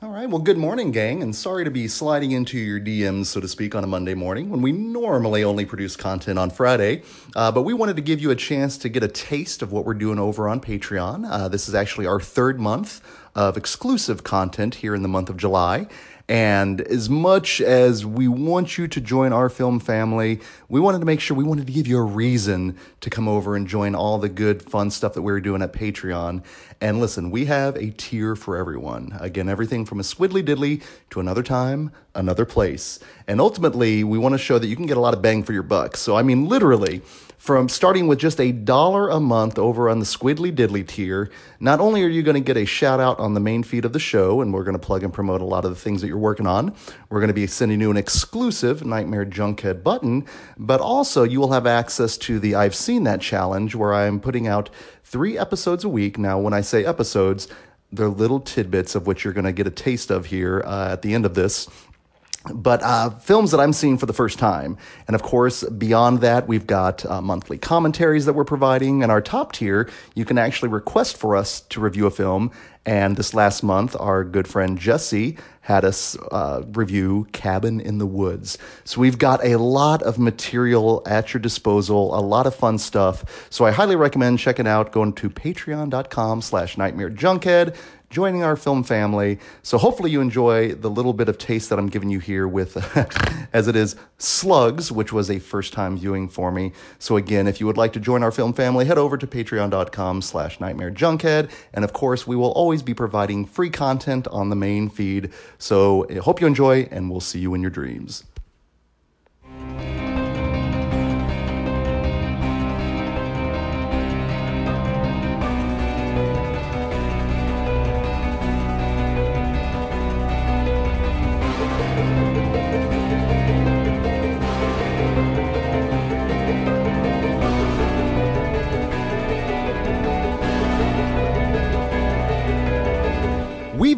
All right. Well, good morning, gang, and sorry to be sliding into your DMs, so to speak, on a Monday morning when we normally only produce content on Friday. Uh, but we wanted to give you a chance to get a taste of what we're doing over on Patreon. Uh, this is actually our third month of exclusive content here in the month of July. And as much as we want you to join our film family, we wanted to make sure we wanted to give you a reason to come over and join all the good, fun stuff that we're doing at Patreon. And listen, we have a tier for everyone. Again, everything from a squiddly diddly to another time, another place. And ultimately, we want to show that you can get a lot of bang for your buck. So, I mean, literally, from starting with just a dollar a month over on the Squiddly Diddly tier, not only are you going to get a shout out on the main feed of the show, and we're going to plug and promote a lot of the things that you're working on, we're going to be sending you an exclusive Nightmare Junkhead button, but also you will have access to the I've Seen That challenge where I'm putting out three episodes a week. Now, when I say episodes, they're little tidbits of which you're going to get a taste of here uh, at the end of this but uh, films that I'm seeing for the first time. And of course, beyond that, we've got uh, monthly commentaries that we're providing. And our top tier, you can actually request for us to review a film. And this last month, our good friend Jesse had us uh, review Cabin in the Woods. So we've got a lot of material at your disposal, a lot of fun stuff. So I highly recommend checking out going to patreon.com slash nightmare junkhead joining our film family. So hopefully you enjoy the little bit of taste that I'm giving you here with, as it is, Slugs, which was a first time viewing for me. So again, if you would like to join our film family, head over to patreon.com slash nightmare junkhead. And of course, we will always be providing free content on the main feed. So I hope you enjoy, and we'll see you in your dreams.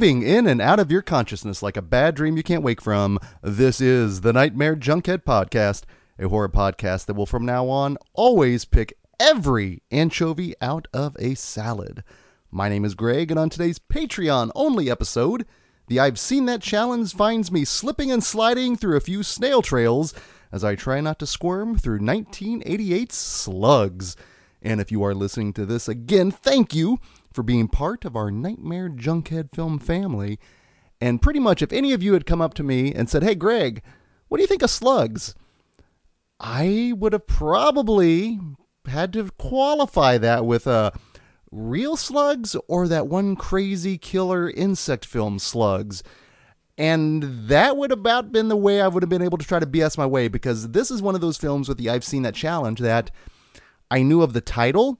Weaving in and out of your consciousness like a bad dream you can't wake from, this is the Nightmare Junkhead Podcast, a horror podcast that will from now on always pick every anchovy out of a salad. My name is Greg, and on today's Patreon only episode, the I've Seen That challenge finds me slipping and sliding through a few snail trails as I try not to squirm through 1988's slugs. And if you are listening to this again, thank you for being part of our Nightmare Junkhead film family. And pretty much, if any of you had come up to me and said, Hey, Greg, what do you think of slugs? I would have probably had to qualify that with a uh, real slugs or that one crazy killer insect film slugs. And that would about been the way I would have been able to try to BS my way because this is one of those films with the I've seen that challenge that I knew of the title,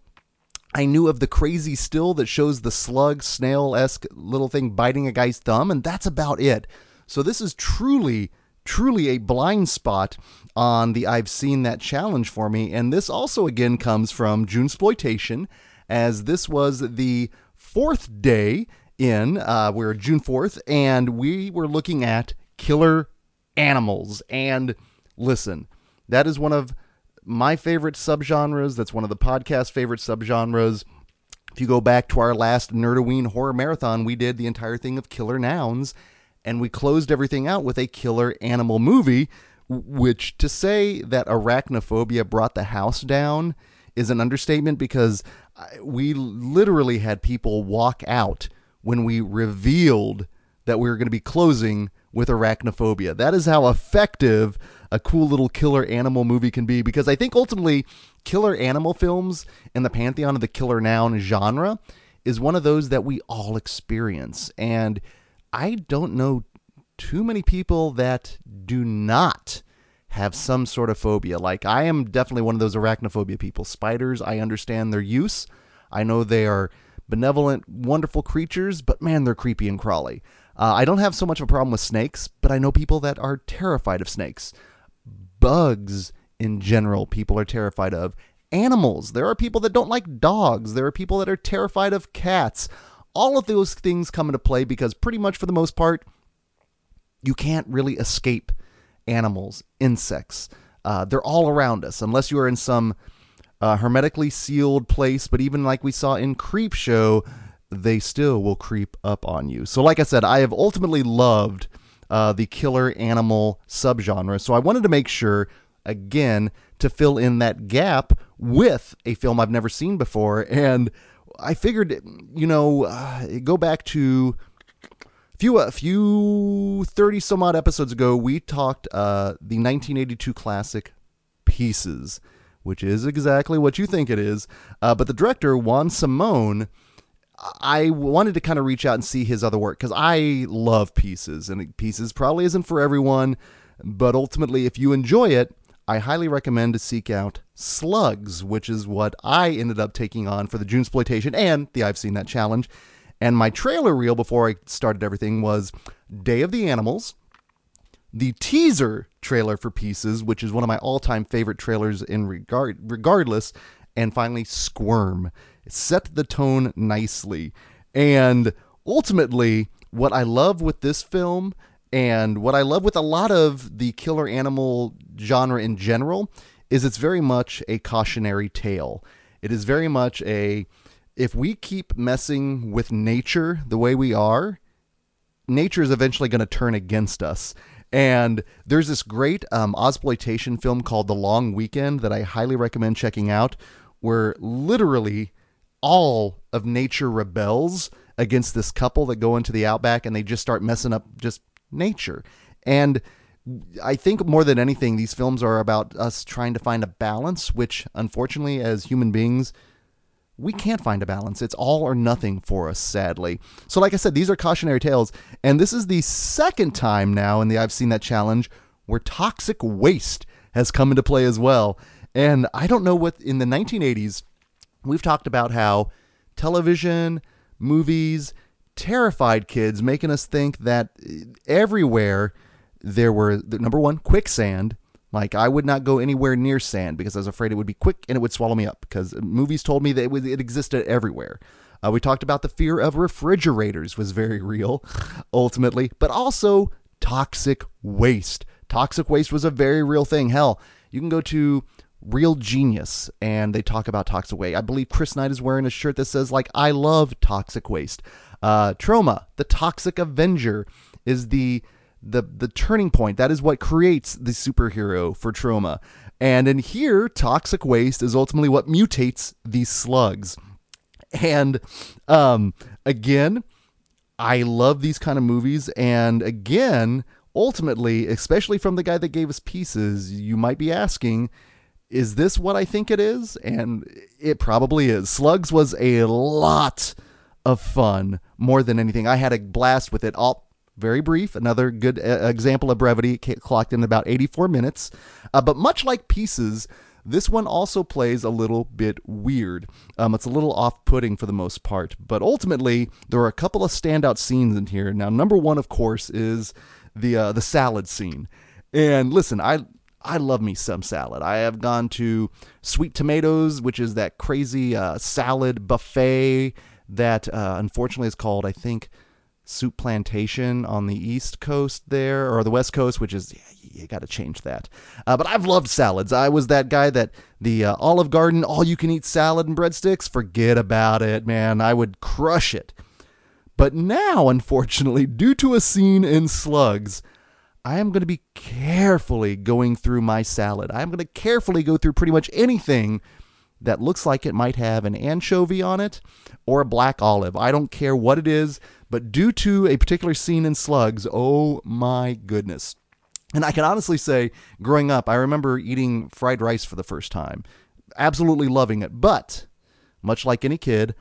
I knew of the crazy still that shows the slug snail esque little thing biting a guy's thumb, and that's about it. So this is truly, truly a blind spot on the I've seen that challenge for me. And this also again comes from June Exploitation, as this was the fourth day in. Uh, we're June 4th, and we were looking at killer animals. And listen, that is one of my favorite subgenres. That's one of the podcast favorite subgenres. If you go back to our last Nerdoween horror marathon, we did the entire thing of killer nouns, and we closed everything out with a killer animal movie. Which to say that arachnophobia brought the house down is an understatement because uh, we literally had people walk out when we revealed that we were going to be closing with arachnophobia. That is how effective a cool little killer animal movie can be because I think ultimately killer animal films in the pantheon of the killer noun genre is one of those that we all experience. And I don't know too many people that do not have some sort of phobia. Like I am definitely one of those arachnophobia people. Spiders, I understand their use. I know they are benevolent, wonderful creatures, but man, they're creepy and crawly. Uh, I don't have so much of a problem with snakes, but I know people that are terrified of snakes bugs in general people are terrified of. Animals. There are people that don't like dogs. There are people that are terrified of cats. All of those things come into play because, pretty much for the most part, you can't really escape animals, insects. Uh, they're all around us, unless you are in some uh, hermetically sealed place. But even like we saw in Creepshow, they still will creep up on you. So, like I said, I have ultimately loved uh, the killer animal subgenre. So, I wanted to make sure, again, to fill in that gap with a film I've never seen before. And I figured, you know, uh, go back to a few, a few 30 some odd episodes ago, we talked uh, the 1982 classic Pieces, which is exactly what you think it is. Uh, but the director, Juan Simon, I wanted to kind of reach out and see his other work because I love Pieces, and Pieces probably isn't for everyone, but ultimately, if you enjoy it, I highly recommend to seek out Slugs, which is what I ended up taking on for the June exploitation and the I've Seen That challenge. And my trailer reel before I started everything was Day of the Animals, the teaser trailer for Pieces, which is one of my all-time favorite trailers in regard regardless, and finally Squirm. Set the tone nicely. And ultimately, what I love with this film and what I love with a lot of the killer animal genre in general is it's very much a cautionary tale. It is very much a if we keep messing with nature the way we are, nature is eventually going to turn against us. And there's this great um, exploitation film called The Long Weekend that I highly recommend checking out, where literally all of nature rebels against this couple that go into the outback and they just start messing up just nature. And I think more than anything, these films are about us trying to find a balance, which unfortunately, as human beings, we can't find a balance. It's all or nothing for us, sadly. So, like I said, these are cautionary tales. And this is the second time now in the I've Seen That challenge where toxic waste has come into play as well. And I don't know what in the 1980s, we've talked about how television, movies, terrified kids, making us think that everywhere there were number one quicksand. Like I would not go anywhere near sand because I was afraid it would be quick and it would swallow me up. Because movies told me that it, was, it existed everywhere. Uh, we talked about the fear of refrigerators was very real, ultimately, but also toxic waste. Toxic waste was a very real thing. Hell, you can go to Real Genius and they talk about toxic waste. I believe Chris Knight is wearing a shirt that says like I love toxic waste. Uh, the Toxic Avenger, is the the the turning point. That is what creates the superhero for Troma And in here, toxic waste is ultimately what mutates these slugs. And um, again, I love these kind of movies. And again, ultimately, especially from the guy that gave us pieces, you might be asking, is this what I think it is? And it probably is. Slugs was a lot of fun more than anything. I had a blast with it. All very brief. Another good uh, example of brevity. clocked in about 84 minutes. Uh, but much like Pieces, this one also plays a little bit weird. Um, it's a little off putting for the most part. But ultimately, there are a couple of standout scenes in here. Now, number one, of course, is the uh, the salad scene. And listen, I I love me some salad. I have gone to Sweet Tomatoes, which is that crazy uh, salad buffet that uh, unfortunately is called, I think, Souplantation on the East Coast there, or the West Coast, which is, yeah, you got to change that. Uh, but I've loved salads. I was that guy that the uh, Olive Garden, all you can eat salad and breadsticks, forget about it, man. I would crush it. But now, unfortunately, due to a scene in Slugs, I am going to be carefully going through my salad. I'm going to carefully go through pretty much anything that looks like it might have an anchovy on it or a black olive. I don't care what it is, but due to a particular scene in Slugs, oh my goodness. And I can honestly say, growing up, I remember eating fried rice for the first time, absolutely loving it. But much like any kid,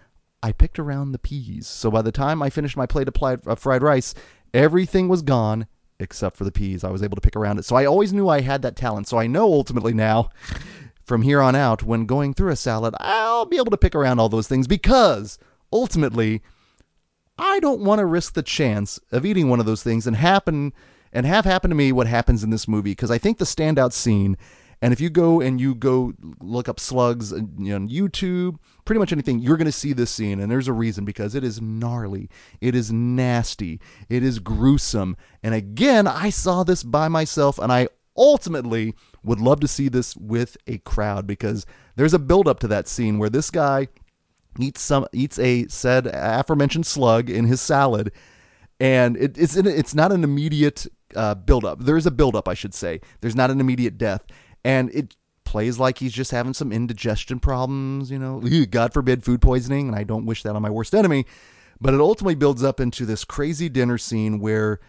I picked around the peas. So by the time I finished my plate of fried rice, everything was gone except for the peas. I was able to pick around it. So I always knew I had that talent. So I know ultimately now from here on out, when going through a salad, I'll be able to pick around all those things because ultimately, I don't want to risk the chance of eating one of those things and happen and have happened to me what happens in this movie because I think the standout scene and if you go and you go look up slugs on YouTube, pretty much anything, you're going to see this scene. And there's a reason because it is gnarly, it is nasty, it is gruesome. And again, I saw this by myself and I ultimately would love to see this with a crowd because there's a build up to that scene where this guy eats some eats a said aforementioned slug in his salad, and it, it's it's not an immediate uh, buildup. There is a buildup, I should say. There's not an immediate death, and it plays like he's just having some indigestion problems. You know, God forbid food poisoning, and I don't wish that on my worst enemy. But it ultimately builds up into this crazy dinner scene where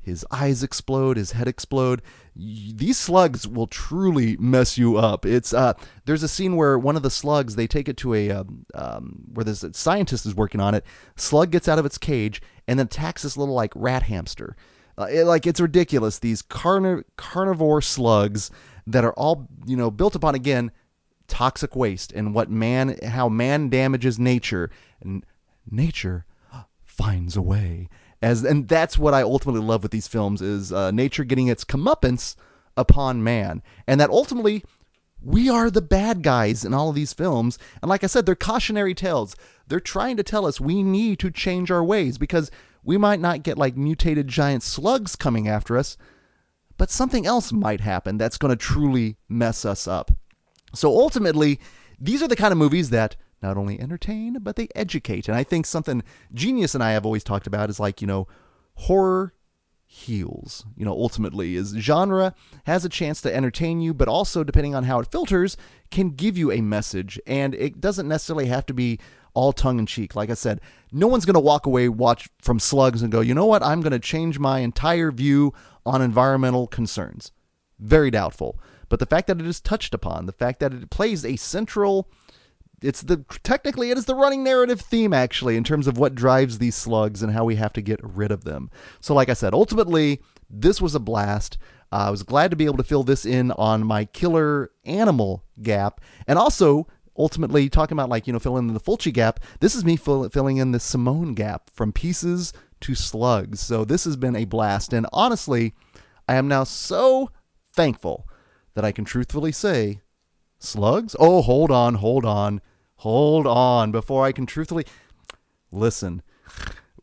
his eyes explode, his head explode. These slugs will truly mess you up. It's uh, there's a scene where one of the slugs they take it to a um, um, where this scientist is working on it. Slug gets out of its cage and then attacks this little like rat hamster. Uh, it, like it's ridiculous. These carni- carnivore slugs that are all you know built upon again toxic waste and what man how man damages nature and nature finds a way as and that's what I ultimately love with these films is uh, nature getting its comeuppance upon man, and that ultimately we are the bad guys in all of these films. And like I said, they're cautionary tales. They're trying to tell us we need to change our ways because we might not get like mutated giant slugs coming after us, but something else might happen that's going to truly mess us up. So ultimately, these are the kind of movies that not only entertain, but they educate. And I think something Genius and I have always talked about is like, you know, horror heals, you know, ultimately is genre has a chance to entertain you, but also depending on how it filters, can give you a message. And it doesn't necessarily have to be all tongue in cheek. Like I said, no one's going to walk away watch from slugs and go, you know what, I'm going to change my entire view on environmental concerns. Very doubtful. But the fact that it is touched upon, the fact that it plays a central it's the technically it is the running narrative theme actually in terms of what drives these slugs and how we have to get rid of them. So like I said, ultimately this was a blast. Uh, I was glad to be able to fill this in on my killer animal gap, and also ultimately talking about like you know filling in the Fulci gap. This is me fill, filling in the Simone gap from pieces to slugs. So this has been a blast, and honestly, I am now so thankful that I can truthfully say Slugs? Oh, hold on, hold on, hold on. Before I can truthfully listen,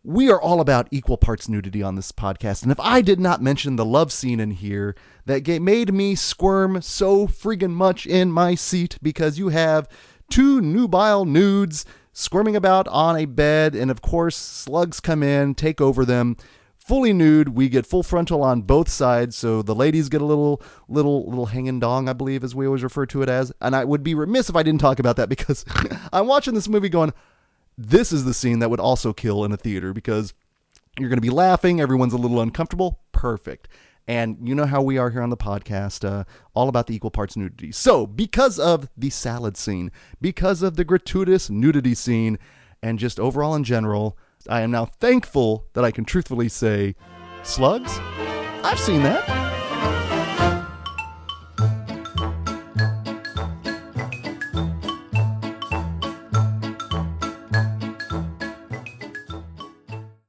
we are all about equal parts nudity on this podcast. And if I did not mention the love scene in here that made me squirm so friggin' much in my seat because you have two nubile nudes squirming about on a bed, and of course, slugs come in, take over them fully nude. We get full frontal on both sides, so the ladies get a little, little, little hanging dong, I believe, as we always refer to it as. And I would be remiss if I didn't talk about that because I'm watching this movie going, this is the scene that would also kill in a theater because you're going to be laughing, everyone's a little uncomfortable. Perfect. And you know how we are here on the podcast, uh, all about the equal parts nudity. So, because of the salad scene, because of the gratuitous nudity scene, and just overall in general, I am now thankful that I can truthfully say, slugs? I've seen that.